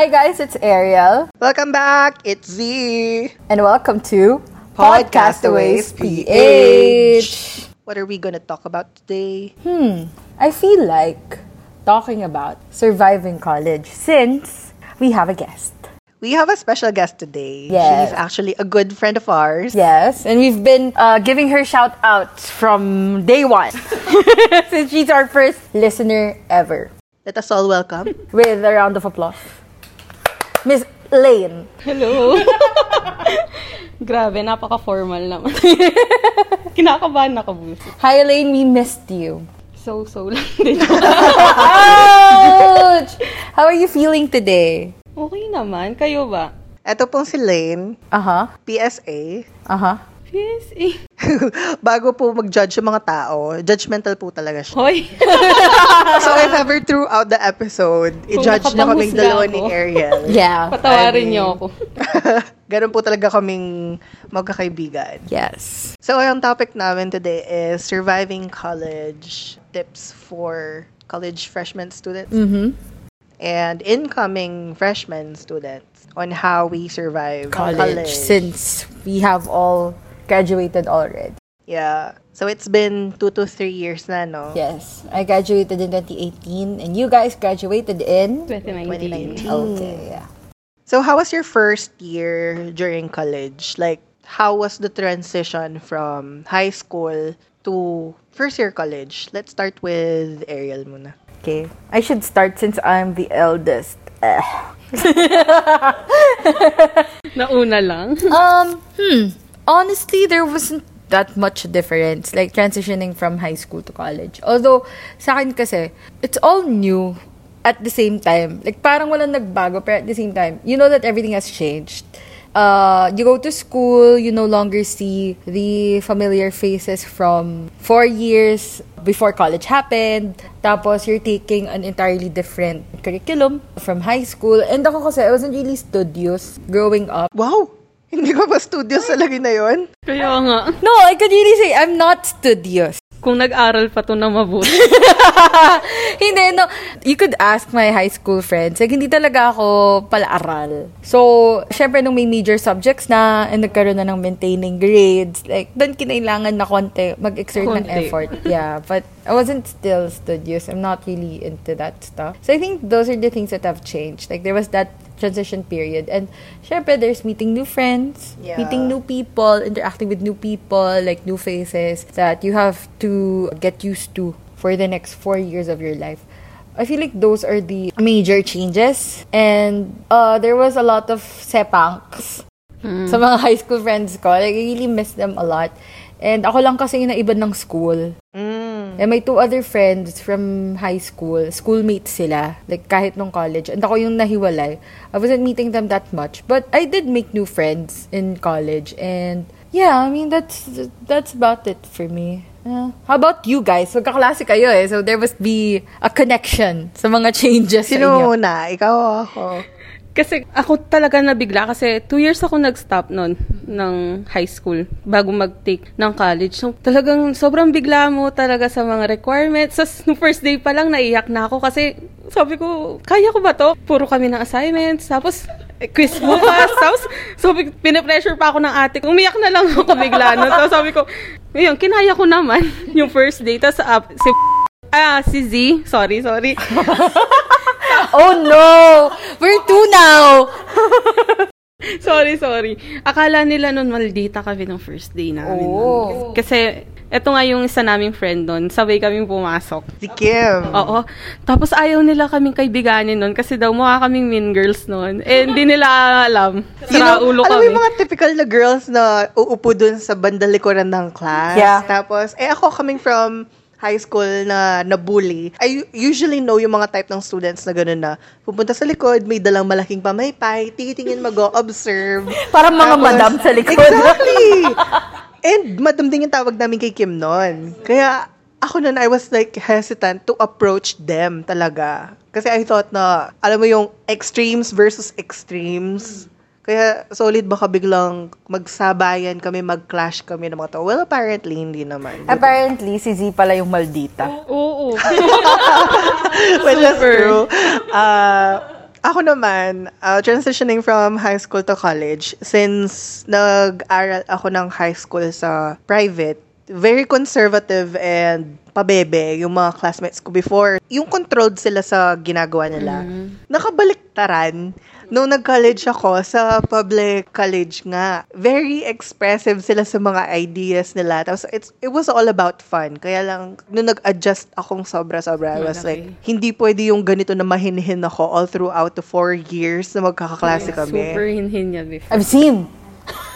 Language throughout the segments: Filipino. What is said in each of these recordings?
Hi guys, it's Ariel. Welcome back. It's Z. And welcome to Podcastaways PH. What are we gonna talk about today? Hmm. I feel like talking about surviving college since we have a guest. We have a special guest today. Yes. She's actually a good friend of ours. Yes, and we've been uh, giving her shout outs from day one since she's our first listener ever. Let us all welcome. With a round of applause. Miss Lane. Hello. Grabe, napaka-formal naman. Kinakabahan ako, Bus. Hi Lane, we missed you. So-so lang din. Ouch! How are you feeling today? okay naman. Kayo ba? Ito pong si Lane, Uh-huh. PSA. Uh-huh. PSA. Bago po mag-judge yung mga tao, judgmental po talaga siya. Hoy. So if ever throughout the episode, i-judge niyo kaming dalawa ako. ni Ariel. Yeah. Patawarin I mean- niyo ako. Ganun po talaga kaming magkakaibigan. Yes. So, ang topic namin today is surviving college tips for college freshman students Mm-hmm. and incoming freshman students on how we survive college, since we have all graduated already. Yeah. So, it's been two to three years na, no? Yes, I graduated in 2018 and you guys graduated in 2019. 2019. Okay, yeah. So, how was your first year during college? Like, how was the transition from high school to first year college? Let's start with Ariel muna. Okay. I should start since I'm the eldest. Eh. Nauna lang. Um, hmm. Honestly, there wasn't that much difference like transitioning from high school to college. Although sa akin kasi it's all new at the same time. Like parang walang nagbago pero at the same time, you know that everything has changed. Uh, you go to school, you no longer see the familiar faces from four years before college happened. Tapos, you're taking an entirely different curriculum from high school. And ako kasi, I wasn't really studious growing up. Wow! Hindi ko ba studios sa lagi na yon? Kaya nga. No, I could really say I'm not studious. Kung nag-aral pa to na mabuti. hindi, no. You could ask my high school friends. Like, hindi talaga ako pala-aral. So, syempre, nung may major subjects na, and nagkaroon na ng maintaining grades, like, doon kinailangan na konti, mag-exert ng Konti. effort. Yeah, but I wasn't still studious. I'm not really into that stuff. So, I think those are the things that have changed. Like, there was that transition period. And, syempre, there's meeting new friends, Yeah. meeting new people, interacting with new people, like new faces that you have to get used to for the next four years of your life. I feel like those are the major changes. And uh, there was a lot of sepangs sa mga high school friends ko. Like, I really miss them a lot. And ako lang kasi yung naiba ng school. Mm. And my two other friends from high school, schoolmates sila, like kahit nung college. And ako yung nahiwalay. I wasn't meeting them that much. But I did make new friends in college. And yeah, I mean, that's that's about it for me. Yeah. How about you guys? Magkaklase kayo eh. So there must be a connection sa mga changes sa Sino inyo. muna? Ikaw o ako? Kasi ako talaga nabigla kasi two years ako nag-stop noon ng high school bago mag-take ng college. So talagang sobrang bigla mo talaga sa mga requirements. So nung first day pa lang naiyak na ako kasi sabi ko, kaya ko ba to? Puro kami ng assignments. Tapos eh, quiz bukas. Tapos sabi, pinipressure pa ako ng ate. Umiyak na lang ako bigla. No? Tapos sabi ko, yun, kinaya ko naman yung first day. Tapos ah, si Ah, si Z. Sorry, sorry. Oh no! We're two now! sorry, sorry. Akala nila nun maldita kami ng first day namin. Oh. nun. Kasi, eto nga yung isa naming friend doon. Sabay kaming pumasok. Si Kim. Oo. Tapos ayaw nila kaming kaibiganin nun kasi daw mukha kaming mean girls nun. Eh, hindi nila alam. You Sira know, ulo alam mo kami. yung mga typical na girls na uupo dun sa bandang likuran ng class. Yeah. Tapos, eh ako coming from high school na nabully, I usually know yung mga type ng students na gano'n na pupunta sa likod, may dalang malaking pamaypay, titingin mag-observe. Parang mga Tapos- madam sa likod. Exactly! And madam din yung tawag namin kay Kim noon. Kaya ako nun, I was like hesitant to approach them talaga. Kasi I thought na, alam mo yung extremes versus extremes. Kaya solid baka biglang magsabayan kami, mag-clash kami ng mga tao. Well, apparently, hindi naman. Apparently, si Z pala yung maldita. Oo. well, that's true. Uh, Ako naman, uh, transitioning from high school to college, since nag-aral ako ng high school sa private, very conservative and pabebe yung mga classmates ko before. Yung controlled sila sa ginagawa nila. Nakabaliktaran. Nung nag-college ako sa public college nga, very expressive sila sa mga ideas nila. Tapos it's, it was all about fun. Kaya lang, nung nag-adjust akong sobra-sobra, I was like, Malaki. hindi pwede yung ganito na mahinhin ako all throughout the four years na magkakaklase kami. Super hinhin niya before. I've seen.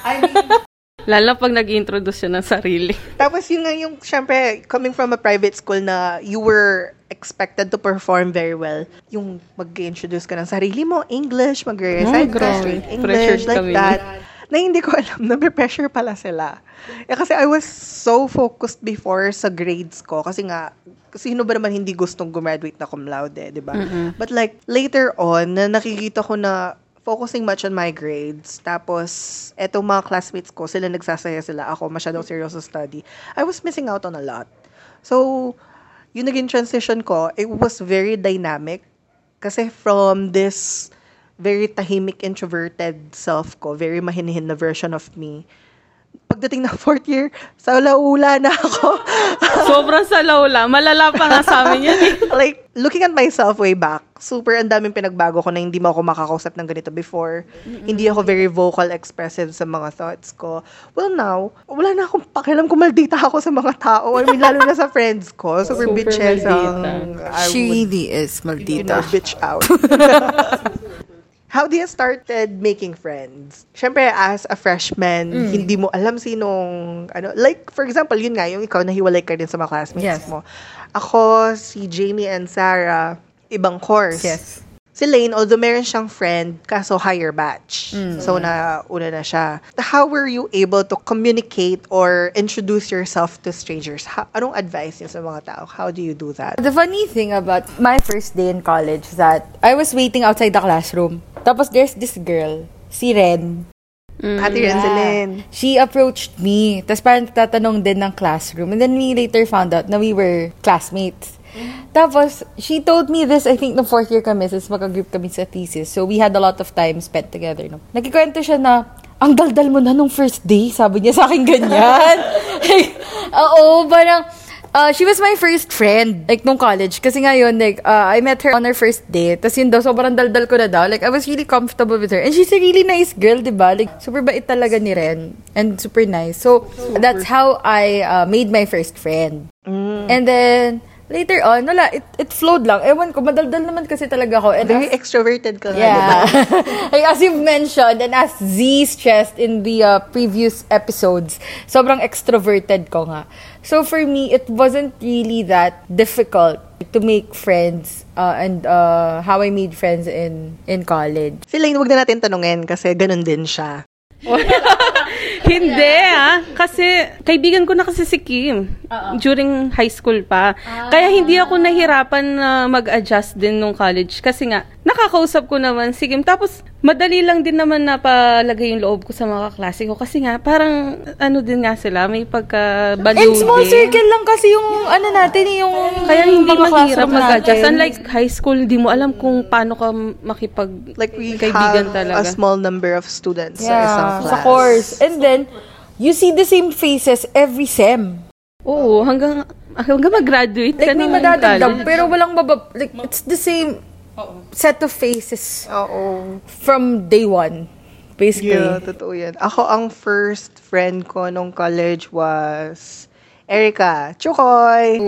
Lalo na pag nag-introduce siya ng sarili. Tapos yun nga yung, syempre, coming from a private school na you were expected to perform very well. Yung mag-introduce ka ng sarili mo, English, mag-recite ka, grabe. straight English, Pressured like kami. that. Na hindi ko alam na may pressure pala sila. Eh, kasi I was so focused before sa grades ko. Kasi nga, sino ba naman hindi gustong gumraduate na cum laude, di ba? But like, later on, na nakikita ko na focusing much on my grades. Tapos, etong mga classmates ko, sila nagsasaya sila. Ako, masyadong serious sa study. I was missing out on a lot. So, yung naging transition ko, it was very dynamic. Kasi from this very tahimik, introverted self ko, very mahinhin na version of me, pagdating ng fourth year, sa ula na ako. Sobrang salawla. Malala pa nga sa amin yan eh. like, looking at myself way back, super ang daming pinagbago ko na hindi mo ako makakausap ng ganito before. Hindi ako very vocal, expressive sa mga thoughts ko. Well, now, wala na akong pakialam kung maldita ako sa mga tao. I mean, lalo na sa friends ko. Super, Super bitches ang She really is you know, maldita. bitch out. How do you started making friends? Siyempre, as a freshman, hindi mo alam sinong, ano, like, for example, yun nga, yung ikaw nahiwalay ka din sa mga classmates Yes. mo. Ako, si Jamie and Sarah, ibang course. Yes. Si Lane, although meron siyang friend, kaso higher batch. So, na, una na siya. How were you able to communicate or introduce yourself to strangers? Ha, anong advice niyo sa mga tao? How do you do that? The funny thing about my first day in college is that I was waiting outside the classroom. Tapos there's this girl, si Ren. Ate Renzelin. She approached me. Tapos parang tatanong din ng classroom. And then we later found out na we were classmates. Tapos, she told me this, I think, no fourth year kami, since magka-group kami sa thesis. So, we had a lot of time spent together. No? Nagkikwento siya na, ang daldal mo na nung first day. Sabi niya sa akin ganyan. like, oo, parang, uh, she was my first friend, like, nung college. Kasi ngayon, like, uh, I met her on her first date. Tapos yun daw, sobrang daldal ko na daw. Like, I was really comfortable with her. And she's a really nice girl, di ba? Like, super bait talaga ni Ren. And super nice. So, that's how I uh, made my first friend. And then, later on, wala, it, it flowed lang. Ewan ko, madaldal naman kasi talaga ako. And Very as- extroverted ka nga? Yeah. like, as you've mentioned, and as Z stressed in the uh, previous episodes, sobrang extroverted ko nga. So for me, it wasn't really that difficult to make friends uh, and uh, how I made friends in in college. Lane, huwag na natin tanungin kasi ganun din siya. Hindi ah. Kasi kaibigan ko na kasi si Kim during high school pa. Kaya hindi ako nahirapan na mag-adjust din nung college. Kasi nga, nakakausap ko naman si Kim. Tapos, madali lang din naman napalagay yung loob ko sa mga klase ko. Kasi nga, parang ano din nga sila, may pagka-baliw And small din. circle lang kasi yung ano natin, yung Kaya hindi mga mahirap mag-adjust. Unlike high school, hindi mo alam kung paano ka makipag Like, we kaibigan have talaga. a small number of students sa yeah, isang class. sa course. And then, you see the same faces every sem. Oo, hanggang hanggang mag-graduate Like, ka may madadagdag, pero walang mabab... Like, it's the same set of faces Oo. from day one. Basically. Yeah, totoo yan. Ako, ang first friend ko nung college was Erica. Chukoy!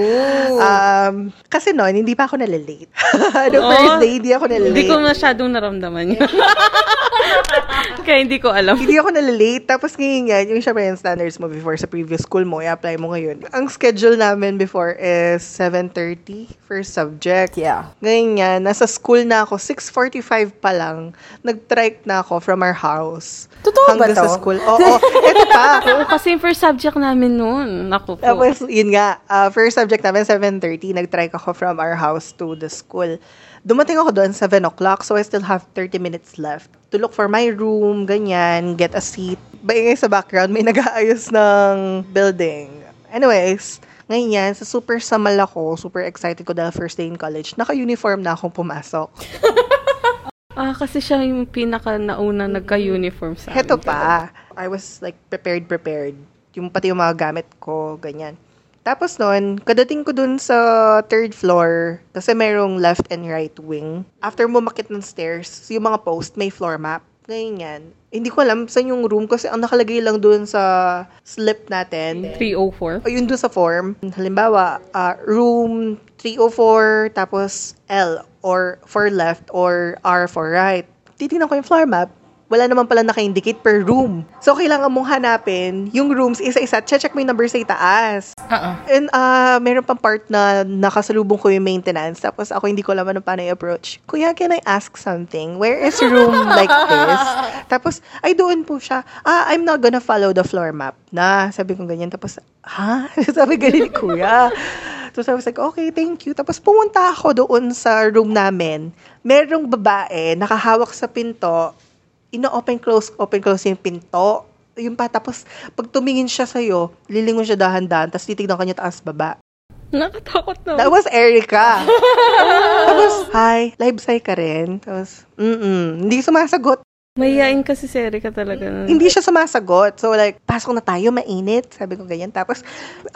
Um, kasi noon, hindi pa ako nalalate. Nung Oh, first day, hindi ako nalalate. Hindi ko masyadong naramdaman yun. Kaya hindi ko alam. hindi ako nalalate. Tapos ngayon yan, yung syempre yung standards mo before sa previous school mo, i-apply mo ngayon. Ang schedule namin before is 7.30 first subject. Yeah. Ngayon yan, nasa school na ako, 6.45 pa lang, nag-trike na ako from our house. Totoo ba hanggang sa to? school. Oo, eto pa. Oo, kasi yung first subject namin noon. Naku po. Tapos, yun nga, uh, first subject namin, 7.30, nag-trike ako from our house to the school. Dumating ako doon, 7 o'clock, so I still have 30 minutes left to look for my room, ganyan, get a seat. Baingay sa background, may nag-aayos ng building. Anyways, ngayon yan, sa super samal ako, super excited ko dahil first day in college, naka-uniform na akong pumasok. Ah, kasi siya yung pinaka nauna nagka-uniform sa amin. Heto pa. I was like prepared, prepared. Yung pati yung mga gamit ko, ganyan. Tapos noon, kadating ko dun sa third floor, kasi merong left and right wing. After mo makit ng stairs, yung mga post, may floor map. Ganyan. Hindi ko alam saan yung room kasi ang nakalagay lang dun sa slip natin. 304. O yun dun sa form. Halimbawa, ah, room 304, tapos L, or for left, or R for right. Titingnan ko yung floor map, wala naman pala naka-indicate per room. So, kailangan mong hanapin yung rooms isa-isa. Check mo yung number sa itaas. Oo. And uh, meron pang part na nakasalubong ko yung maintenance. Tapos ako hindi ko alam ano paano i-approach. Kuya, can I ask something? Where is room like this? Tapos, ay doon po siya. Ah, I'm not gonna follow the floor map. Na, sabi ko ganyan. Tapos, ha? sabi ganyan ni kuya. So, I was like, okay, thank you. Tapos pumunta ako doon sa room namin. Merong babae, nakahawak sa pinto. Ino-open, close, open, close yung pinto. Yung pa, tapos pag tumingin siya sa'yo, lilingon siya dahan-dahan, tapos titignan ka niya taas baba. Nakatakot na. That was Erica. tapos, hi, live say ka rin. Tapos, mm hindi sumasagot. Mahihain kasi si Erica talaga. nun. Hindi siya sumasagot. So, like, pasok na tayo, mainit. Sabi ko ganyan. Tapos,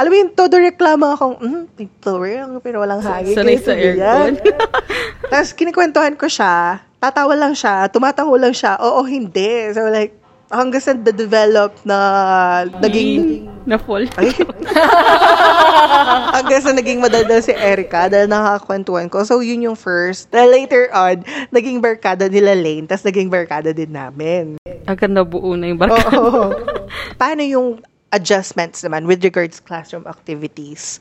alam mo yung todo reklamo akong, blower lang, pero walang hangin. Sanay sa aircon. Tapos, kinikwentuhan ko siya. Tatawa lang siya. Tumatango lang siya. Oo, hindi. So, like, hanggang sa develop na naging... Na-fall. Hanggang sa naging madaldal si Erica dahil nakakakwentuhan ko. So, yun yung first. Then later on, naging barkada nila Lane, tapos naging barkada din namin. Agad nabuo na yung barkada. Oo. Paano yung adjustments naman with regards classroom activities?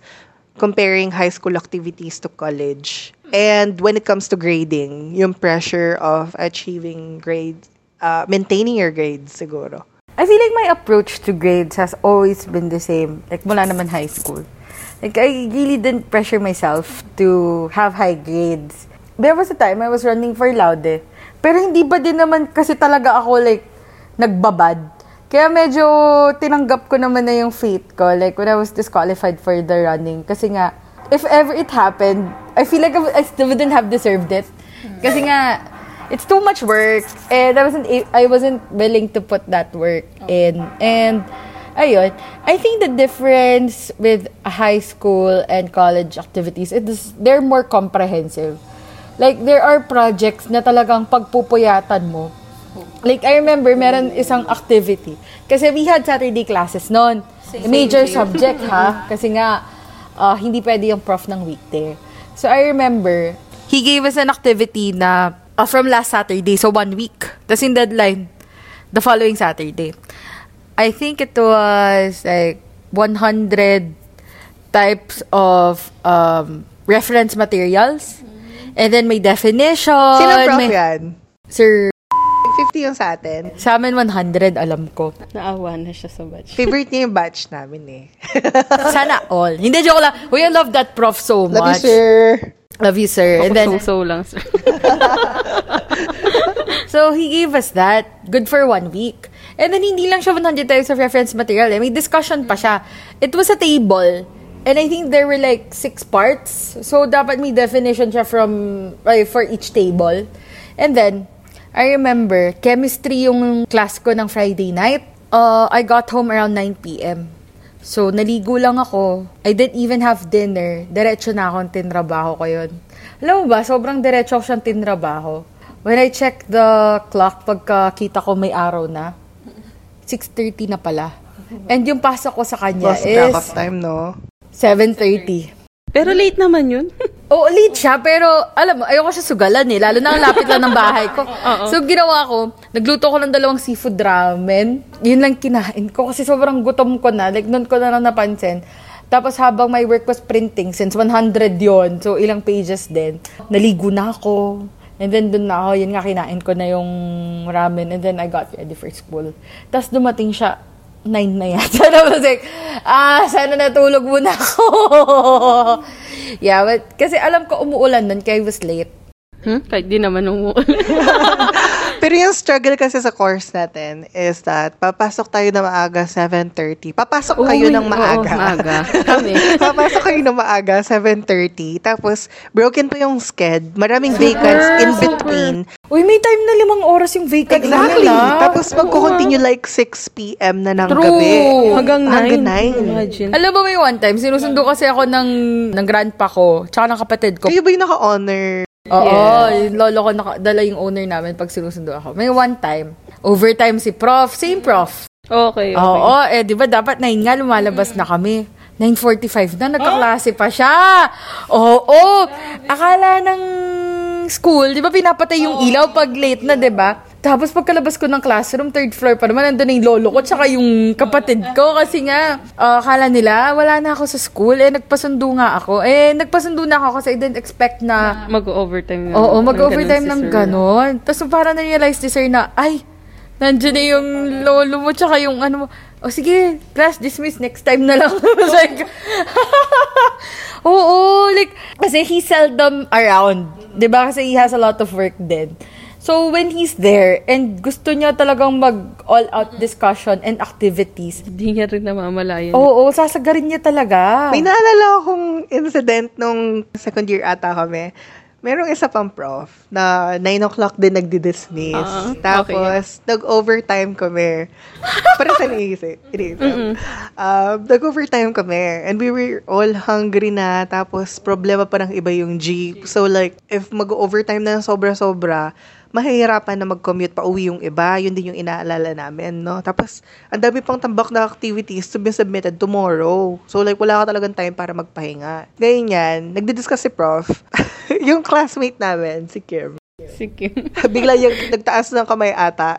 Comparing high school activities to college. And when it comes to grading, yung pressure of achieving grades, uh, maintaining your grades siguro. I feel like my approach to grades has always been the same. Like, mula naman high school. Like, I really didn't pressure myself to have high grades. There was a time I was running for Laude. Pero hindi ba din naman kasi talaga ako, like, nagbabad. Kaya medyo tinanggap ko naman na yung fate ko. Like, when I was disqualified for the running. Kasi nga, if ever it happened, I feel like I still wouldn't have deserved it. Kasi nga, it's too much work. And I wasn't I wasn't willing to put that work in. And ayun. I think the difference with high school and college activities is they're more comprehensive. Like there are projects na talagang pagpupuyatan mo. Like I remember meron isang activity. Kasi we had Saturday classes noon major subject ha? Kasi nga uh, hindi pwede yung prof ng weekday so I remember he gave us an activity na uh, from last Saturday, so one week. Tapos yung deadline, the following Saturday. I think it was like 100 types of um, reference materials. And then may definition. Sino prof may- yan? Sir, 50 yung sa atin. sa amin 100, alam ko. Naawa na siya sa batch. Favorite niya yung batch namin eh. Sana all. Hindi, joke lang. We love that prof so Love you, much. sir. Love you, sir. And then, Ako so-so lang, sir. So, he gave us that. Good for one week. And then, hindi lang siya 100 types of reference material. Eh. May discussion pa siya. It was a table. And I think there were like six parts. So, dapat may definition siya from, ay, for each table. And then, I remember, chemistry yung class ko ng Friday night. Uh, I got home around 9 p.m. So, naligo lang ako. I didn't even have dinner. Diretso na akong tinrabaho ko yun. Alam mo ba, sobrang diretso ako siyang tinrabaho. When I check the clock, pagkakita ko may araw na, 6.30 na pala. And yung pasok ko sa kanya of is time, no? 7.30. Pero late naman yun. Oo, late siya, pero alam mo, ayoko siya sugalan eh. Lalo na ang lapit lang ng bahay ko. so, ginawa ko, nagluto ko ng dalawang seafood ramen. Yun lang kinain ko kasi sobrang gutom ko na. Like, noon ko na lang napansin. Tapos habang my work was printing, since 100 yon so ilang pages din, naligo na ako. And then dun na ako, yun nga kinain ko na yung ramen. And then I got ready for school. Tapos dumating siya, 9 na yata. And I was like, ah, sana natulog muna ako. yeah, but kasi alam ko umuulan nun, kaya I was late. Hmm? Kahit di naman umuulan. Pero yung struggle kasi sa course natin is that papasok tayo na maaga 7.30. Papasok kayo Uy, ng maaga. oo, maaga. Kami. papasok kayo ng maaga 7.30. Tapos broken pa yung sked. Maraming vacants in between. Uy, may time na limang oras yung vacant Exactly. ah. Tapos magko-continue like 6 p.m. na ng True. gabi. Hanggang 9. Hanggang 9. Imagine. Alam mo may one time, sinusundo kasi ako ng, ng grandpa ko, tsaka ng kapatid ko. Kayo ba yung naka-honor? Oo, yung lolo ko naka, dala yung owner namin pag sinusundo ako. May one time, overtime si prof, same prof. Okay, okay. Oo, eh di ba dapat 9 nga lumalabas na kami. 9.45 na, nagkaklase pa siya. Oo, akala ng school, di ba pinapatay yung ilaw pag late na, di ba? Tapos pagkalabas ko ng classroom, third floor pa naman, nandun na yung lolo ko, tsaka yung kapatid ko. Kasi nga, ah, akala nila, wala na ako sa school. Eh, nagpasundo nga ako. Eh, nagpasundo na ako kasi I didn't expect na Mag-overtime. Oo, mag-overtime ganun ng ganon. Tapos parang na-realize ni sir na, ay, nandiyan na yung lolo mo, tsaka yung ano mo. O sige, class dismiss, next time na lang. Like, Oo, like, kasi he's seldom around. ba Kasi he has a lot of work din. So, when he's there, and gusto niya talagang mag all-out discussion and activities, Hindi niya rin namamalayan. oo, sasagarin niya talaga. May naalala akong incident nung second year ata kami. Merong isa pang prof na 9 o'clock din nagdi-dismiss. Ah, Tapos, nag-overtime kami. Para sa iniisip. iniisip. Um, nag-overtime kami. And we were all hungry na. Tapos, problema pa ng iba yung jeep. So, like, if mag-overtime na sobra-sobra, mahihirapan na mag-commute pa uwi yung iba. Yun din yung inaalala namin, no? Tapos, ang dami pang tambak na activities to be submitted tomorrow. So, like, wala ka talagang time para magpahinga. Ngayon yan, nagdi-discuss si prof. yung classmate namin, si Kim. Sige. Bigla yung nagtaas ng kamay ata.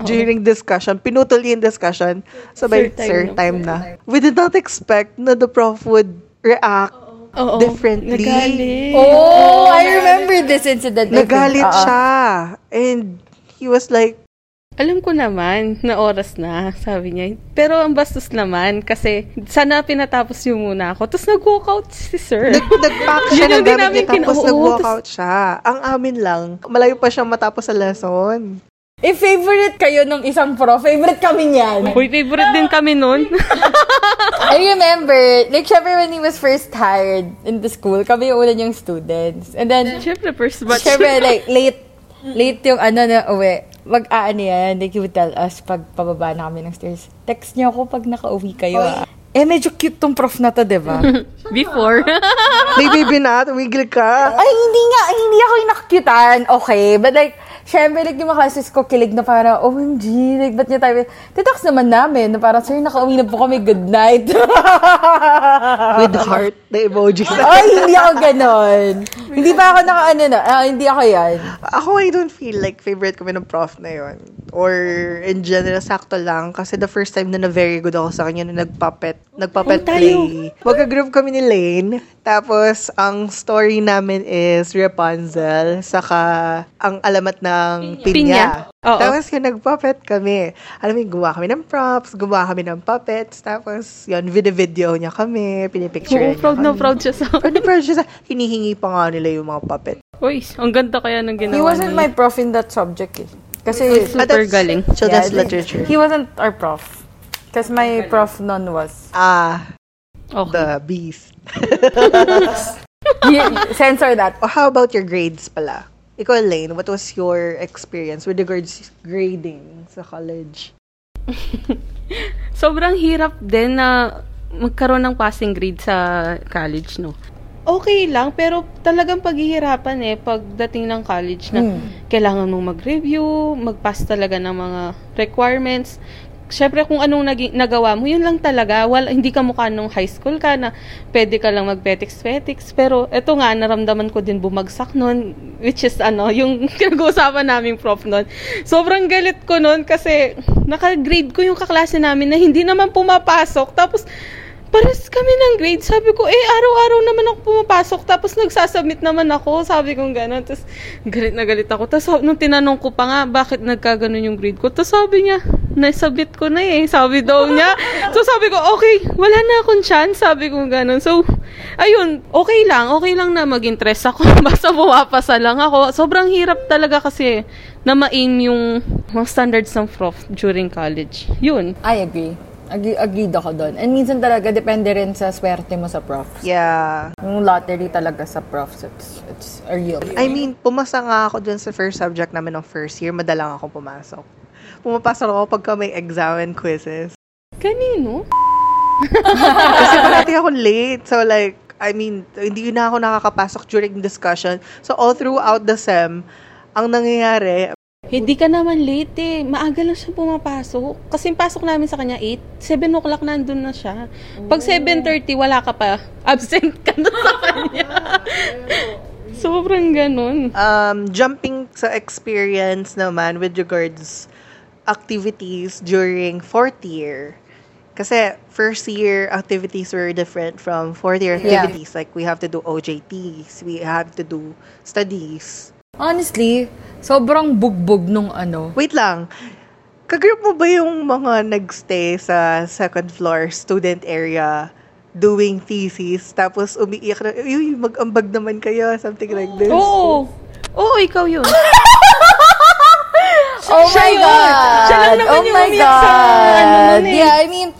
During discussion, pinutol yung discussion. Sabay, Sir, time sir, na time na. We did not expect na the prof would react Oo. differently. Nagalit. Oh, I remember this incident. Nagalit Oo. siya. And he was like, Alam ko naman na oras na, sabi niya. Pero ang bastos naman kasi sana pinatapos niyo muna ako. Tapos nag-walk out si sir. nag, nag-pack siya ng gamit niya tapos kin- oo, nag-walk tas- out siya. Ang amin lang, malayo pa siyang matapos sa lesson. If favorite kayo nung isang prof, favorite kami niyan. Uy, favorite din kami nun. I remember, like, syempre when he was first hired in the school, kami yung una niyang students. And then, Siyempre, first batch. syempre, like, late, late yung ano na uwi. Mag, aano yan, like, he would tell us pag pababa na kami ng stairs, text niyo ako pag nakauwi kayo, ah. Eh, medyo cute tong prof na to, di ba? Before. May baby na, tumigil ka. Ay, hindi nga, hindi ako yung nakukyutan, okay. But like, syempre, like, yung mga classes ko, kilig na parang, OMG, like, ba't niya tayo, titaks naman namin, na parang, sir, nakauwi na po kami, good night. With heart, the emojis. Ay, hindi ako ganon. hindi pa ako naka, ano na, ah, hindi ako yan. Ako, I don't feel like favorite kami ng prof na yon Or in general, sakto lang. Kasi the first time na na very good ako sa kanya na nagpuppet, nagpuppet Oh, play. Magka-group kami ni Lane. Tapos, ang story namin is Rapunzel. Saka, ang alamat ng Pinya. Pinya. Oo. Tapos, yun, nagpuppet kami. Alam mo, gumawa kami ng props, gumawa kami ng puppets. Tapos, yun, video-video niya kami, pinipicture Oo, niya proud na kami. proud siya sa Proud na proud siya sa, hinihingi pa nga nila yung mga puppet. Uy, ang ganda kaya ng ginawa He wasn't niya. my prof in that subject eh. Kasi, Super that's- galing. So, yeah, literature. He wasn't our prof. Because my prof nun was, Ah, Okay. the beast. He- censor that. Oh, how about your grades pala? Ikaw, Lane, what was your experience with regards grading sa college? Sobrang hirap din na magkaroon ng passing grade sa college, no? Okay lang, pero talagang paghihirapan eh pagdating ng college na kailangan mong mag-review, mag-pass talaga ng mga requirements. Siyempre, kung anong nagi- nagawa mo, yun lang talaga. Wala, hindi ka mukha nung high school ka na pwede ka lang mag-petics-petics. Pero eto nga, naramdaman ko din bumagsak nun, which is ano, yung pinag-uusapan naming prof nun. Sobrang galit ko nun kasi naka-grade ko yung kaklase namin na hindi naman pumapasok. Tapos, pares kami ng grade. Sabi ko, eh, araw-araw naman ako pumapasok. Tapos nagsasubmit naman ako. Sabi ko gano'n. Tapos galit na galit ako. Tapos nung tinanong ko pa nga, bakit nagkaganon yung grade ko? Tapos sabi niya, naisubmit ko na eh. Sabi daw niya. So sabi ko, okay, wala na akong chance. Sabi ko gano'n. So, ayun, okay lang. Okay lang na mag-interest ako. Basta pumapasa lang ako. Sobrang hirap talaga kasi na ma-aim yung mga standards ng prof during college. Yun. I agree. Agree, agreed ako doon. And minsan talaga, depende rin sa swerte mo sa profs. Yeah. Yung lottery talaga sa profs, it's, it's a real I mean, pumasa nga ako dun sa first subject namin ng first year. Madalang akong pumasok. Pumapasok ako pagka may exam and quizzes. Kanino? Kasi parati ako late. So like, I mean, hindi na ako nakakapasok during discussion. So all throughout the SEM, ang nangyayari, Hindi ka naman late eh. Maaga lang siya pumapasok. Kasi yung pasok namin sa kanya 8, 7 o'clock nandun na siya. Pag 7.30, wala ka pa. Absent ka na sa kanya. Sobrang ganun. um, jumping sa experience naman with regards activities during fourth year. Kasi first year activities were different from fourth year Yeah. activities. Like we have to do OJTs, we have to do studies. Honestly, sobrang bugbog nung ano. Wait lang. Kagroup mo ba yung mga nagstay sa second floor student area doing thesis tapos umiiyak na, uy, mag-ambag naman kayo, something like this. Oo. Oo, ikaw yun. Oh Siya my yun. God! Siya lang naman oh yung my umiyak sa ano nun eh. Yeah, I mean,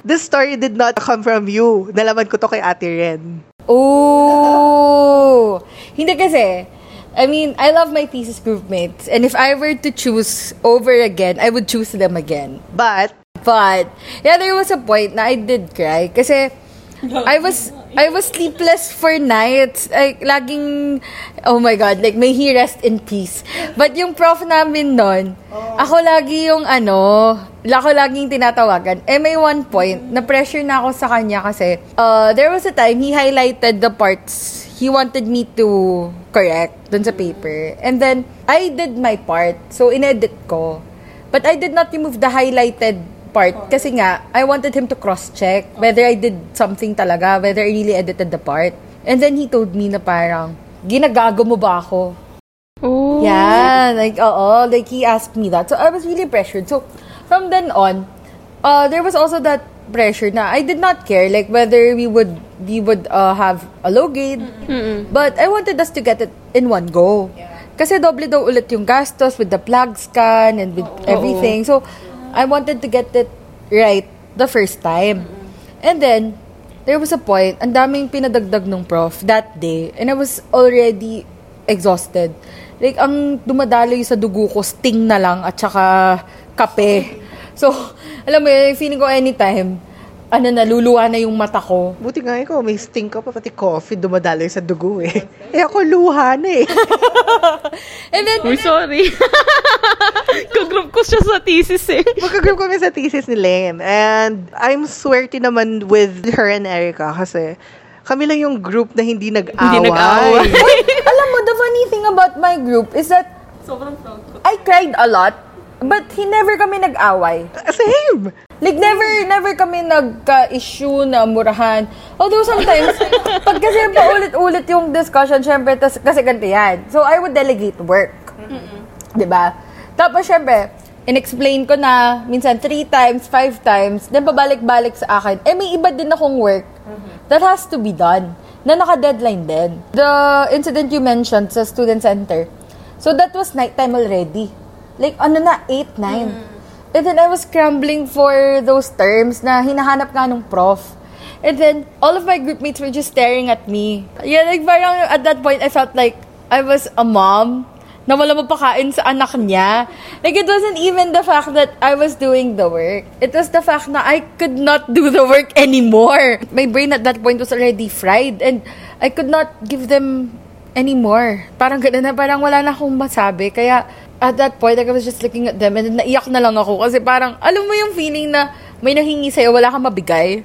This story did not come from you. Nalaman ko to kay Ate Ren. Oh! Hindi kasi, I mean, I love my thesis groupmates. And if I were to choose over again, I would choose them again. But, But, yeah, there was a point na I did cry. Kasi, I was, I was sleepless for nights. Like, laging, oh my God, like, may he rest in peace. But yung prof namin nun, ako lagi yung ano, ako laging tinatawagan. Eh, may one point, na-pressure na ako sa kanya kasi, uh, there was a time, he highlighted the parts he wanted me to correct dun sa paper. And then, I did my part. So, inedit ko. But I did not remove the highlighted part kasi nga, I wanted him to cross-check whether I did something talaga, whether I really edited the part. And then he told me na parang, ginagago mo ba ako? Oh. Yeah, like, oo, like he asked me that. So I was really pressured. So from then on, uh, there was also that pressure na I did not care like whether we would we would uh, have a low grade. But I wanted us to get it in one go. Kasi doble daw ulit yung gastos with the plug scan and with everything. So I wanted to get it right the first time. And then there was a point, ang daming pinadagdag ng prof that day. And I was already exhausted. Like, ang dumadaloy sa dugo ko, sting na lang at saka kape. So, alam mo yun, feeling ko anytime, ano, naluluwa na yung mata ko. buti nga ikaw, may sting ka pa, pati coffee dumadaloy sa dugo eh. Eh ako luha na eh. And then, Uy, sorry. Kagroup ko siya sa thesis eh. Magka-group kami sa thesis ni Lem. And I'm swerte naman with her and Erica kasi kami lang yung group na hindi nag-away. Hindi nag-away. alam mo, the funny thing about my group is that Sobrang proud ko. I cried a lot, but he never kami nag-away. Same! Like, never, never kami nagka-issue na murahan. Although sometimes, pag kasi paulit-ulit yung discussion, syempre, tas, kasi ganito yan. So, I would delegate work. Di ba? Tapos, syempre, in-explain ko na, minsan three times, five times, then pabalik-balik sa akin. Eh, may iba din akong work that has to be done na naka-deadline din. The incident you mentioned sa student center, so that was nighttime already. Like, ano na, 8, 9. And then I was scrambling for those terms na hinahanap nga nung prof. And then, all of my group mates were just staring at me. Yeah, like parang at that point, I felt like I was a mom na wala mapakain sa anak niya. Like, it wasn't even the fact that I was doing the work. It was the fact na I could not do the work anymore. My brain at that point was already fried and I could not give them anymore. Parang ganun na, parang wala na akong masabi. Kaya, at that point, like, I was just looking at them and then naiyak na lang ako kasi parang, alam mo yung feeling na may nahingi sa'yo, wala kang mabigay.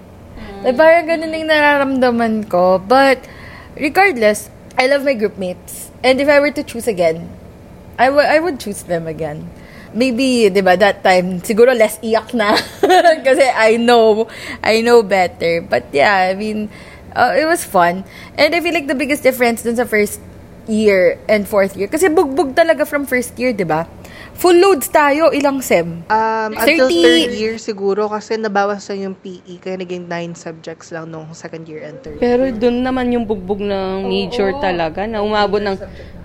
Like, parang ganun yung nararamdaman ko. But, regardless, I love my group mates. And if I were to choose again, I would I would choose them again. Maybe, di ba, that time, siguro less iyak na. Kasi I know, I know better. But yeah, I mean, Uh, it was fun. And I feel like the biggest difference dun sa first year and fourth year. Kasi bugbog talaga from first year, di ba? Full loads tayo, ilang sem? Um, until 30 third year siguro kasi nabawasan yung PE kaya naging nine subjects lang nung second year and third. Pero doon naman yung bugbog ng major talaga na umabot ng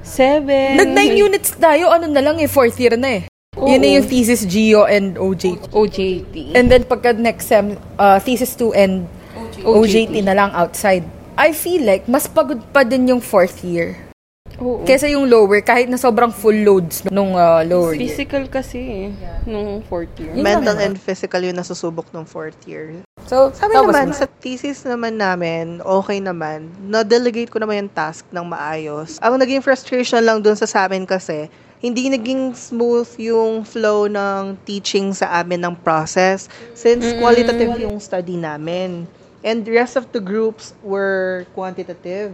7. Nag 9 units tayo, ano na lang eh, fourth year na eh. Yun na yung thesis, Geo, and OJT. OJT. And then pagka next sem, uh, thesis 2 and OJT na lang outside. I feel like mas pagod pa din yung fourth year. Oo. Kesa yung lower, kahit na sobrang full loads nung uh, lower year. Physical kasi eh, nung fourth year. Yun Mental and physical yung nasusubok nung fourth year. So, Sabi naman, sa thesis naman namin, okay naman. Na-delegate ko naman yung task ng maayos. Ang naging frustration lang dun sa sa amin kasi, hindi naging smooth yung flow ng teaching sa amin ng process since qualitative yung study namin. And the rest of the groups were quantitative.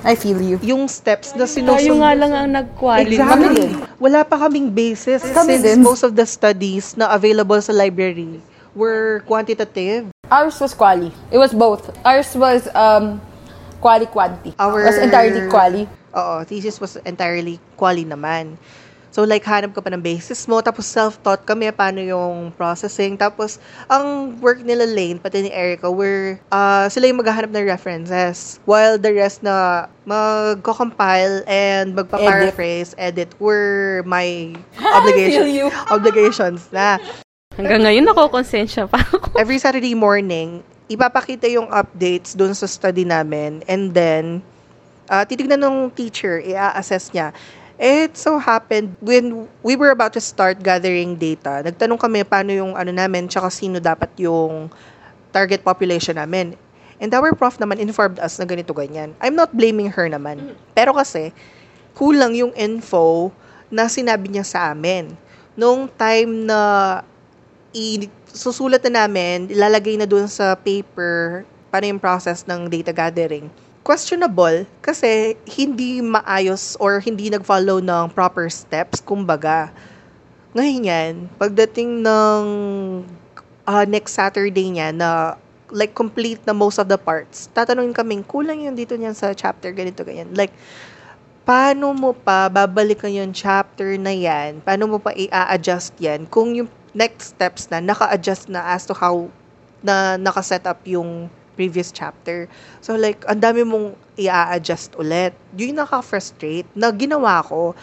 I feel you. Yung steps na Tayo sinusunod. nga lang ang nag-quality. Exactly. Wala pa kaming basis Kami since din. most of the studies na available sa library were quantitative. Ours was quali. It was both. Ours was um quali quanti. Our- was entirely quali. Oo, thesis was entirely quali naman. So, like, hanap ka pa ng basis mo. Tapos, self-taught kami paano yung processing. Tapos, ang work nila Lane, pati ni Erica, were, uh, sila yung maghahanap ng references. While the rest na magko-compile and magpa-paraphrase, edit, were my obligation, feel you. obligations na. Hanggang ngayon nakokonsensya pa ako. every Saturday morning, ipapakita yung updates dun sa study namin. And then, uh, titignan ng teacher, i-assess niya. It so happened, when we were about to start gathering data, nagtanong kami paano yung ano namin, tsaka sino dapat yung target population namin. And our prof naman informed us na ganito ganyan. I'm not blaming her naman. Pero kasi, kulang yung info na sinabi niya sa amin. Nung time na i- susulat na namin, ilalagay na doon sa paper paano yung process ng data gathering. Questionable kasi hindi maayos or hindi nag-follow ng proper steps, kumbaga. Ngayon yan, pagdating ng ah, next Saturday niya na like complete na most of the parts, tatanungin kaming, kulang yung dito niyan sa chapter, ganito, ganyan. Like, paano mo pa babalikan yung chapter na yan? Paano mo pa i-adjust yan kung yung next steps na naka-adjust na as to how na naka-set up yung previous chapter. So like, ang dami mong i-adjust ulit. Yun yung naka-frustrate na ginawa ko.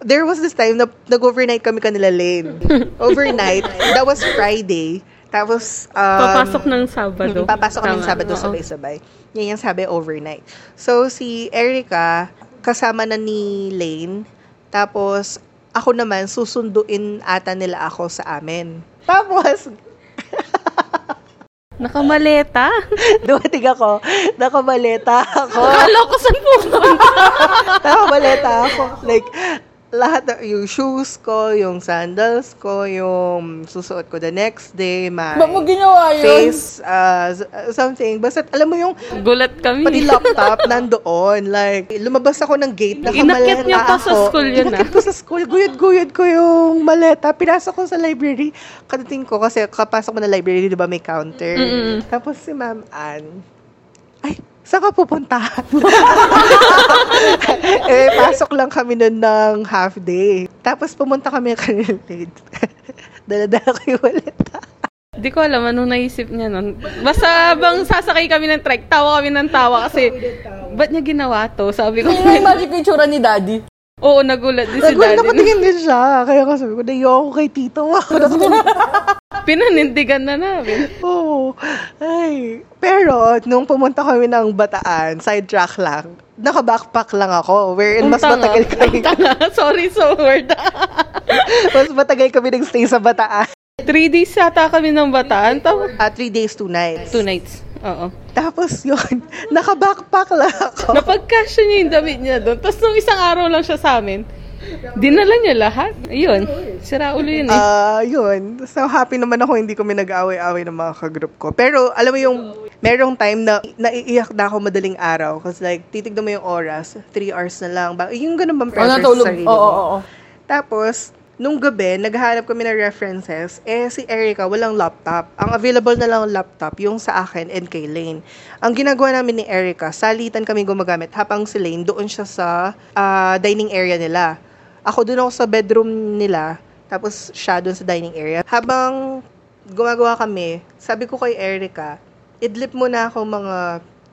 There was this time na nag-overnight kami kanila Lane. Overnight. that was Friday. Tapos, um, Papasok ng Sabado. Mm, Papasok kami Tama. Sabado Oo. sabay-sabay. Yan yung sabi overnight. So, si Erica, kasama na ni Lane. Tapos, ako naman, susunduin ata nila ako sa amin. Tapos, Nakamaleta. dumating ako, nakamaleta ako. Akala ko saan pupunta. nakamaleta ako. Like, lahat na, yung shoes ko, yung sandals ko, yung susuot ko the next day, my Ba't mo ginawa yun? face, uh, something. Basta, alam mo yung Gulat kami. Pati laptop nandoon. Like, lumabas ako ng gate, nakamaleta Inakit niyo pa sa ako. school yun, Inakit ah. ko sa school. Guyod-guyod ko yung maleta. Pinasok ko sa library. Kadating ko, kasi kapasok mo na library, di ba may counter. Mm-mm. Tapos si Ma'am Ann, ay, saan ka pupunta? eh, pasok lang kami nun ng half day. Tapos pumunta kami kanil late. Dala-dala ko yung maleta. Di ko alam anong naisip niya nun. Basta bang sasakay kami ng trek, tawa kami ng tawa kasi ba't niya ginawa to? Sabi ko, Yun yung magic ni daddy. Oo, nagulat din si Nagulat daddy. napatingin din siya. Kaya ko sabi ko, nayo ako kay Tito. Ako na Pinanindigan na namin. Oo. Ay. Pero, nung pumunta kami ng Bataan, sidetrack lang, naka-backpack lang ako. Wherein mas tanga. matagal kami, Ang tanga. Sorry, so word. mas matagal kami nag-stay sa Bataan. Three days yata kami ng bataan. Tapos, Ah, three days, two nights. two nights. Oo. Tapos yun, naka-backpack lang ako. Napagkasya niya yung damit niya doon. Tapos nung isang araw lang siya sa amin, dinala niya lahat. Ayun. Sira ulo yun eh. Ah, yun. So, happy naman ako hindi kami nag-away-away ng mga kagroup ko. Pero, alam mo yung, merong time na naiiyak na ako madaling araw. Kasi like, titignan mo yung oras, three hours na lang. Ba, yung ganun bang O pressure natulog. sa sarili Oo, oo, oo. Tapos, nung gabi, naghahanap kami ng references, eh si Erica walang laptop. Ang available na lang laptop, yung sa akin and kay Lane. Ang ginagawa namin ni Erica, salitan kami gumagamit habang si Lane doon siya sa ah, dining area nila. Ako doon ako sa bedroom nila, tapos siya doon sa dining area. Habang gumagawa kami, sabi ko kay Erica, idlip mo na ako mga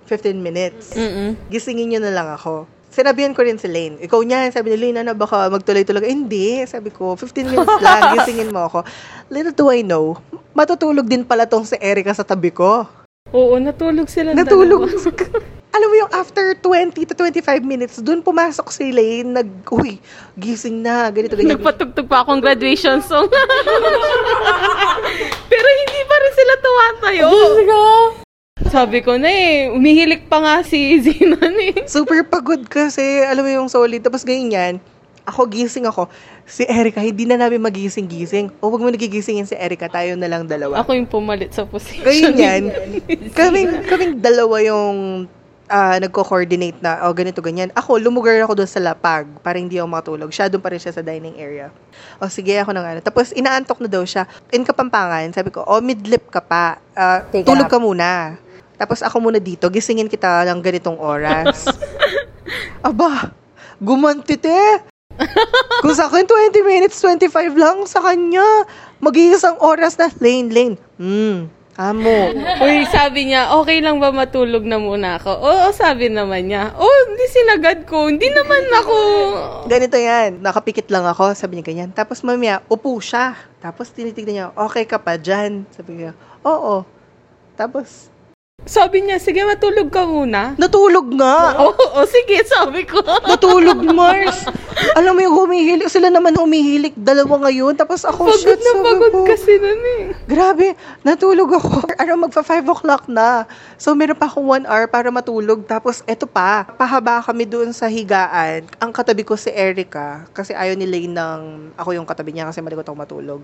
15 minutes. Mm-mm. Gisingin niyo na lang ako. Sinabihan ko rin si Lane. Ikaw niya, sabi ni Lane, ano, baka magtuloy-tuloy. Eh, hindi. Sabi ko, 15 minutes lang, gisingin mo ako. Little do I know, matutulog din pala tong si Erica sa tabi ko. Oo, natulog sila Natulog. Alam mo yung after 20 to 25 minutes, dun pumasok si Lane, nag, uy, gising na, ganito, ganyan. Nagpatugtog pa akong graduation song. Pero hindi pa rin sila tumatayo. Sabi ko na eh, umihilik pa nga si Zinon eh. Super pagod kasi, alam mo yung solid. Tapos ganyan, ako gising ako. Si Erica, hindi na namin magising-gising. O wag mo nagigisingin si Erica, tayo na lang dalawa. Ako yung pumalit sa position. Ganyan. kaming, kaming dalawa yung ah, nagko-coordinate na, oh, ganito, ganyan. Ako, lumugar ako doon sa lapag para hindi ako makatulog. Siya doon pa rin siya sa dining area. O, sige, ako nang ano. Tapos, inaantok na daw siya. In Kapampangan, sabi ko, oh, midlip ka pa. Take a tulog nap. ka muna. Tapos, ako muna dito, gisingin kita ng ganitong oras. Aba, gumanti te. Kung sa akin, 20 minutes, 25 lang sa kanya. Mag-iisang oras na, lane, lane. Hmm, amo. Uy, sabi niya, okay lang ba matulog na muna ako? Oo, sabi naman niya. Oh, hindi sinagad ko. Hindi naman ako... Ganito yan, nakapikit lang ako, sabi niya ganyan. Tapos mamaya, upo siya. Tapos tinitignan niya, okay ka pa dyan? Sabi niya, oo. Tapos, Sabi niya, sige matulog ka muna. natulog nga. Oo, oh, sige, sabi ko. Natulog, Mars. Alam mo yung humihilik, sila naman humihilik, dalawa ngayon. Tapos ako, Pagod shit, na sabi pagod ko. kasi nun eh. Grabe, natulog ako. Ano, magpa 5 o'clock na. So, meron pa akong 1 hour para matulog. Tapos, eto pa, pahaba kami doon sa higaan. Ang katabi ko si Erica, kasi ayaw ni Lane ng ako yung katabi niya kasi malikot ako matulog.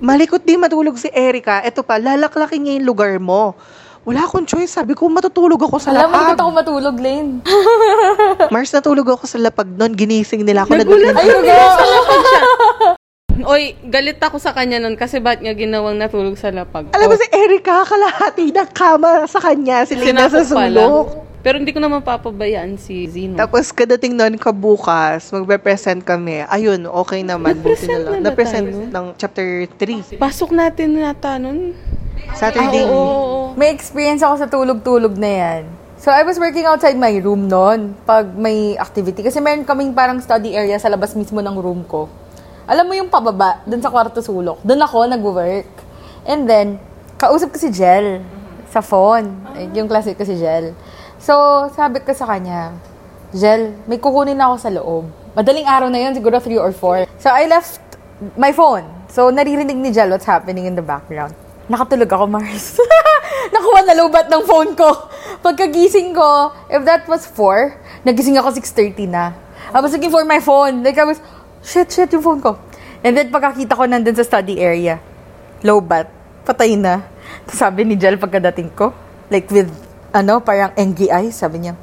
Malikot din matulog si Erica. Eto pa, lalaklakin niya yung lugar mo. Wala akong choice. Sabi ko, matutulog ako sa Alam mo, lapag. dito ako matulog, Lane. Mars, natulog ako sa lapag noon. Ginising nila ako. Nagulat Nag- Ay, go! Oy, galit ako sa kanya nun kasi ba't niya ginawang natulog sa lapag? Alam mo si Erica, kalahati ng kama sa kanya. Nasa Sinakot pala. sulok. Pero hindi ko naman papabayaan si Zino. Tapos kadating noon kabukas, magpe-present kami. Ayun, okay naman. Buti na lang. na Na-present tayo? ng chapter 3. Pasok natin nata nun. Saturday. Ah, oo, oo, oo. May experience ako sa tulog-tulog na yan. So, I was working outside my room noon pag may activity. Kasi meron kaming parang study area sa labas mismo ng room ko. Alam mo yung pababa, dun sa kwarto sulok. Dun ako nag-work. And then, kausap ko si Jel sa phone. Eh, Yung classmate ko si Jel. So, sabi ko sa kanya, Jel, may kukunin ako sa loob. Madaling araw na yun, siguro 3 or 4. So, I left my phone. So, naririnig ni Jel what's happening in the background. Nakatulog ako, Mars. Nakuha na lobat ng phone ko. Pagkagising ko, if that was 4, nagising ako 6.30 na. I was looking for my phone. Like, I was, shit, shit, yung phone ko. And then, pagkakita ko nandun sa study area, lobat, patay na. Sabi ni Jel pagkadating ko, like with, ano, parang eyes, sabi niya,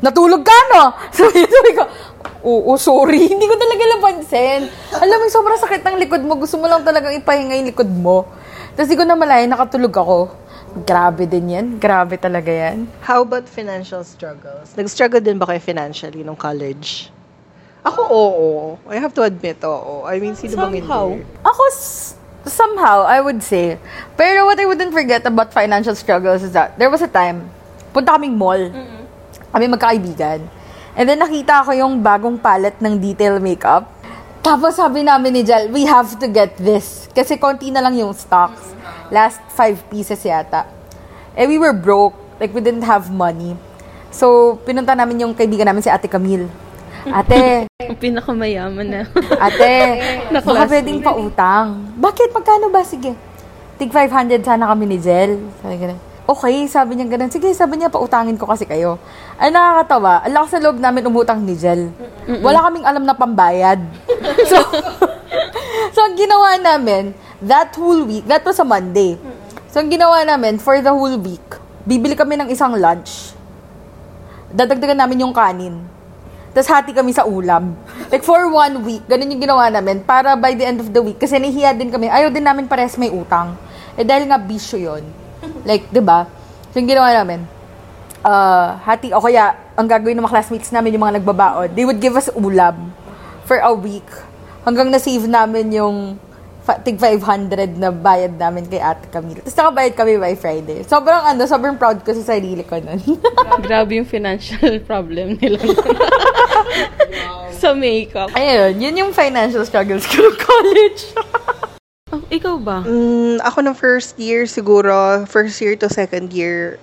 natulog ka, no? Sabi, sabi ko, oo, sorry. Hindi ko talaga napansin. Alam mo, sobrang sakit ng likod mo. Gusto mo lang talagang ipahinga yung likod mo. Tapos di ko na malaya, nakatulog ako. Grabe din yan. Grabe talaga yan. How about financial struggles? Nag-struggle din ba kayo financially nung college? Ako, oo. I have to admit, oo. I mean, sino bang Somehow. hindi? Ako, s- somehow, I would say. Pero what I wouldn't forget about financial struggles is that there was a time, punta kaming mall. Kami magkaibigan. And then nakita ko yung bagong palette ng detail makeup. Tapos sabi namin ni Jel, we have to get this. Kasi konti na lang yung stocks. Last five pieces yata. Eh, we were broke. Like, we didn't have money. So, pinunta namin yung kaibigan namin si Ate Camille. Ate, pinakamayaman na. Ate, baka pwedeng pautang. Bakit? Magkano ba? Sige. Tig 500 sana kami ni Jel. Sabi ganun. Okay, sabi niya ganun. Sige, sabi niya, pautangin ko kasi kayo. Ay, nakakatawa. Ang lakas sa loob namin umutang ni Jel. Wala kaming alam na pambayad. so, so, ang ginawa namin, that whole week, that was a Monday. So, ang ginawa namin, for the whole week, bibili kami ng isang lunch. Dadagdagan namin yung kanin. Tapos hati kami sa ulam. like, for one week, ganun yung ginawa namin. Para by the end of the week, kasi nahihiya din kami, ayaw din namin pares may utang. Eh, dahil nga bisyo yon Like, di ba? So, yung ginawa namin, uh, hati, o kaya, ang gagawin ng mga classmates namin, yung mga nagbabaon, they would give us ulam for a week. Hanggang na-save namin yung tig 500 na bayad namin kay Ate Camille. Tapos nakabayad kami by Friday. Sobrang ano, sobrang proud ko sa sarili ko nun. Grabe yung financial problem nila. sa makeup. Ayun, yun yung financial struggles ko college. Oh, ikaw ba? Mm, ako ng first year siguro, first year to second year,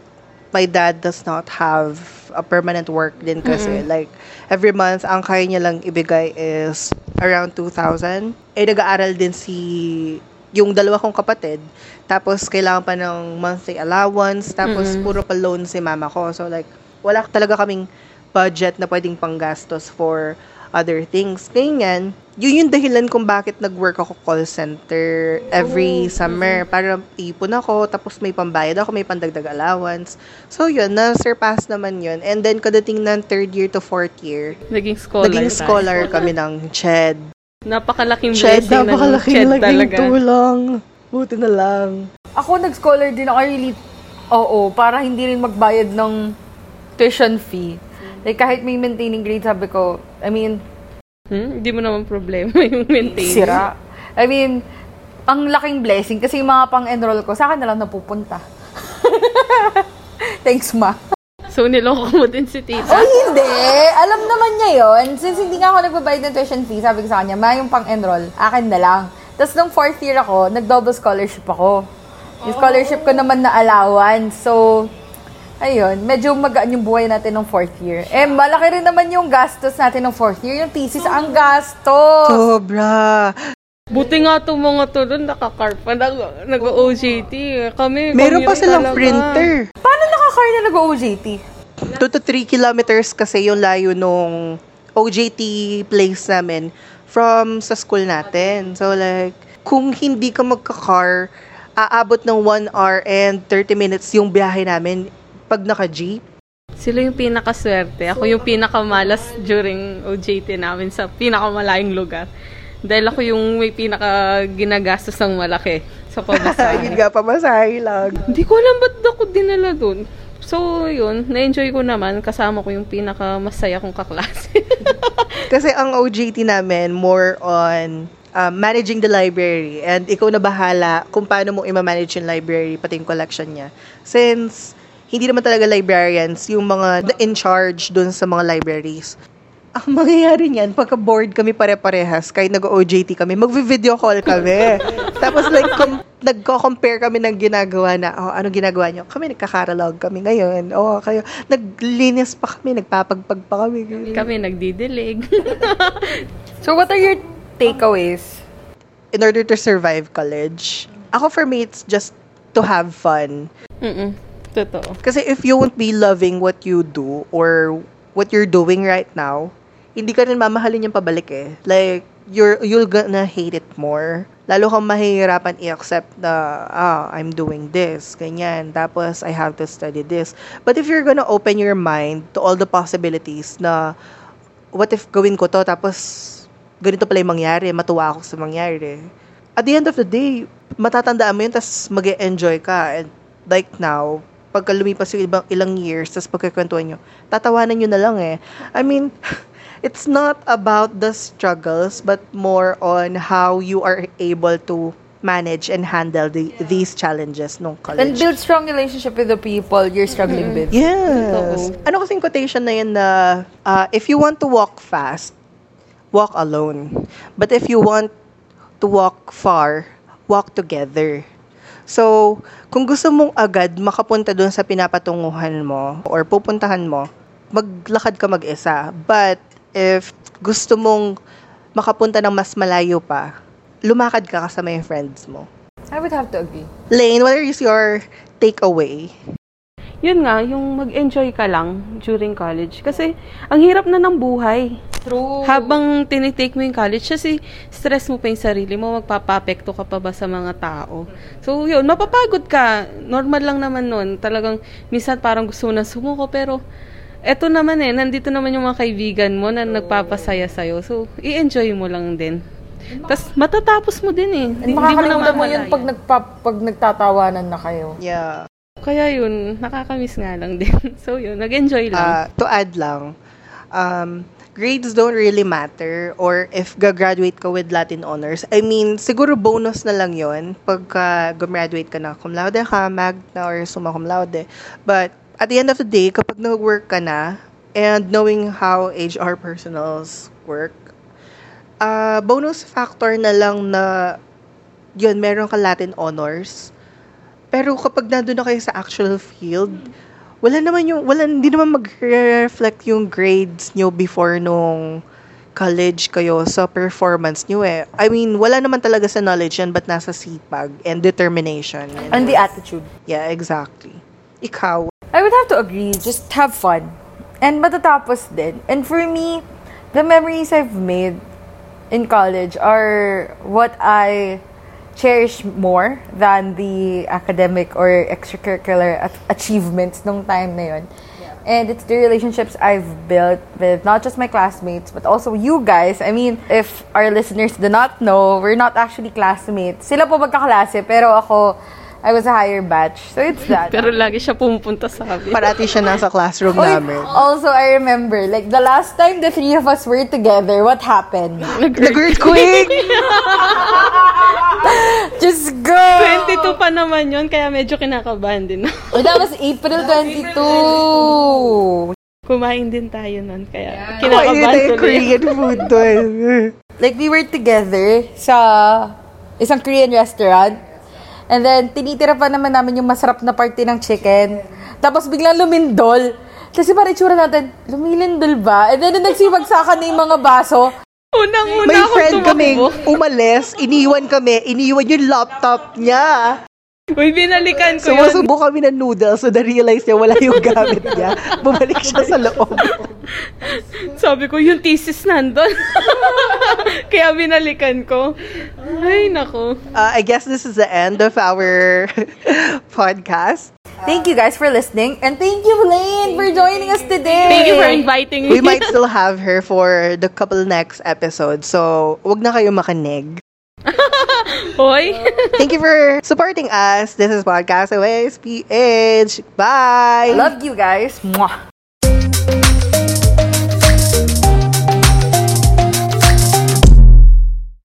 my dad does not have a permanent work din kasi. Like, every month, ang kaya niya lang ibigay is around 2,000. Eh, nag-aaral din si yung dalawa kong kapatid. Tapos, kailangan pa ng monthly allowance. Tapos, puro pa loan si mama ko. So, like, wala talaga kaming budget na pwedeng panggastos for other things. Ganyan, yun yung dahilan kung bakit nag-work ako call center every summer. Para ipon ako, tapos may pambayad ako, may pandagdag allowance. So yun, na-surpass naman yun. And then, kadating ng third year to fourth year, Naging scholar. naging tayo. scholar kami ng CHED. Napakalaking CHED, blessing ng napakalaking CHED laging talaga. tulang. Buti na lang. ako nag-scholar din ako really, oo, para hindi rin magbayad ng tuition fee. Like, kahit may maintaining grade, sabi ko, I mean, Hmm? Hindi mo naman problema yung maintenance. sira. I mean, ang laking blessing kasi yung mga pang-enroll ko, sa akin na lang napupunta. Thanks, ma. So, niloko mo din si tita. Oh, hindi. Alam naman niya yon Since hindi nga ako nagbabayad ng tuition fee, sabi ko sa kanya, ma, yung pang-enroll, akin na lang. Tapos nung fourth year ako, nag-double scholarship ako. Yung scholarship ko naman na allowance. So, ayun, medyo magaan yung buhay natin ng fourth year. Eh, malaki rin naman yung gastos natin ng fourth year. Yung thesis, ang gastos! Sobra. Buti nga itong mga to doon, nakakarpa, nag- nag-OJT. Kami, Meron pa silang talaga. printer. Paano nakakar na nag-OJT? 2 to 3 kilometers kasi yung layo nung OJT place namin from sa school natin. So like, kung hindi ka magka-car, aabot ng 1 hour and 30 minutes yung biyahe namin pag naka-jeep. Sila yung pinakaswerte. Ako yung pinakamalas during OJT namin sa pinakamalayong lugar. Dahil ako yung may pinaka ginagastos ng malaki sa Yun pamasahe. nga, pamasahe lang. Hindi ko alam ba't ako dinala dun. So, yun, na-enjoy ko naman. Kasama ko yung pinaka masaya kong kaklase. Kasi ang OJT namin, more on um, managing the library. And ikaw na bahala kung paano mo ima-manage yung library, pati yung collection niya. Since hindi naman talaga librarians, yung mga in charge dun sa mga libraries. Ang mangyayari niyan, pagka bored kami pare-parehas, kahit nag-OJT kami, mag-video call kami. Tapos like, com- nagko-compare kami ng ginagawa na, oh, ano ginagawa niyo? Kami nagkakaralog kami ngayon. Oh, kayo, naglinis pa kami, nagpapagpag pa kami. Kami nagdidilig. So, what are your takeaways? in order to survive college. Ako for me, it's just to have fun. Mm-mm. Totoo. Kasi if you won't be loving what you do or what you're doing right now, hindi ka rin mamahalin yung pabalik eh. Like, you're, you're gonna hate it more. Lalo kang mahihirapan i-accept na, ah, I'm doing this, ganyan. Tapos, I have to study this. But if you're gonna open your mind to all the possibilities na, what if gawin ko to, tapos, ganito pala yung mangyari, matuwa ako sa mangyari. At the end of the day, matatandaan mo yun, tapos mag enjoy ka. And like now, pagka lumipas yung ibang ilang years, tapos pagkakwentuhan nyo, tatawanan nyo na lang eh. I mean, it's not about the struggles, but more on how you are able to manage and handle the, these challenges nung And college. build strong relationship with the people you're struggling with. Yes. Ano kasing quotation na yun na, uh, if you want to walk fast, walk alone. But if you want to walk far, walk together. So, kung gusto mong agad makapunta doon sa pinapatunguhan mo or pupuntahan mo, maglakad ka mag-isa. But if gusto mong makapunta ng mas malayo pa, lumakad ka kasama yung friends mo. I would have to agree. Lane, what is your takeaway? Yun nga, yung mag-enjoy ka lang during college. Kasi, ang hirap na ng buhay. True. Habang tinitake mo yung college, kasi stress mo pa yung sarili mo, magpapapekto ka pa ba sa mga tao. So, yun, mapapagod ka. Normal lang naman nun. Talagang, minsan parang gusto mo na sumuko, pero eto naman eh, nandito naman yung mga kaibigan mo na nagpapasaya sa'yo. So, i-enjoy mo lang din. Tapos, matatapos mo din eh. And makakalimutan mo yun pag, nagpa, pag nagtatawanan na kayo. Yeah. Kaya yun, nakakamiss nga lang din. So yun, nag-enjoy lang. Uh, to add lang, um, grades don't really matter or if gagraduate ka with Latin honors. I mean, siguro bonus na lang yon pagka gumraduate ka na cum laude ka, magna or summa cum laude. But at the end of the day, kapag nag-work ka na and knowing how HR personals work, uh, bonus factor na lang na yun, meron ka Latin honors pero kapag nandun na kayo sa actual field, wala naman yung, wala, hindi naman mag-reflect yung grades nyo before nung college kayo sa performance nyo eh. I mean, wala naman talaga sa knowledge yan, but nasa sipag and determination. And the attitude. Yeah, exactly. Ikaw? I would have to agree. Just have fun. And matatapos din. And for me, the memories I've made in college are what I cherish more than the academic or extracurricular achievements nung time na yun. And it's the relationships I've built with not just my classmates, but also you guys. I mean, if our listeners do not know, we're not actually classmates. Sila po magkaklase, pero ako, I was a higher batch. So it's that. Pero lagi siya pumupunta sa amin. Parati siya nasa classroom Oy, namin. Also, I remember, like, the last time the three of us were together, what happened? Nag-earthquake! Just go! 22 pa naman yun, kaya medyo kinakabahan din. oh, that was April 22! Kumain din tayo nun, kaya Yeah. kinakabahan Kumain tuloy. Korean food doon. like, we were together sa isang Korean restaurant. And then, tinitira pa naman namin yung masarap na party ng chicken. Tapos, biglang lumindol. Kasi parang itsura natin, lumilindol ba? And then, nung nagsibagsakan na yung mga baso, Unang-una May friend tumakbo. umalis, iniwan kami, iniwan yung laptop niya. Uy, binalikan ko yun. Sumusubo kami ng noodles, so na-realize niya wala yung gamit niya. Bumalik siya sa loob. Sabi ko, yung thesis nandun. kaya binalikan ko. Ay, nako. Uh, I guess this is the end of our podcast. thank you guys for listening. And thank you, Blaine, for joining us today. Thank you for inviting me. We might still have her for the couple next episodes, so wag na kayo makinig. Hoy. Thank you for supporting us. This is Podcast Aways PH. Bye! Love you guys. Mwah.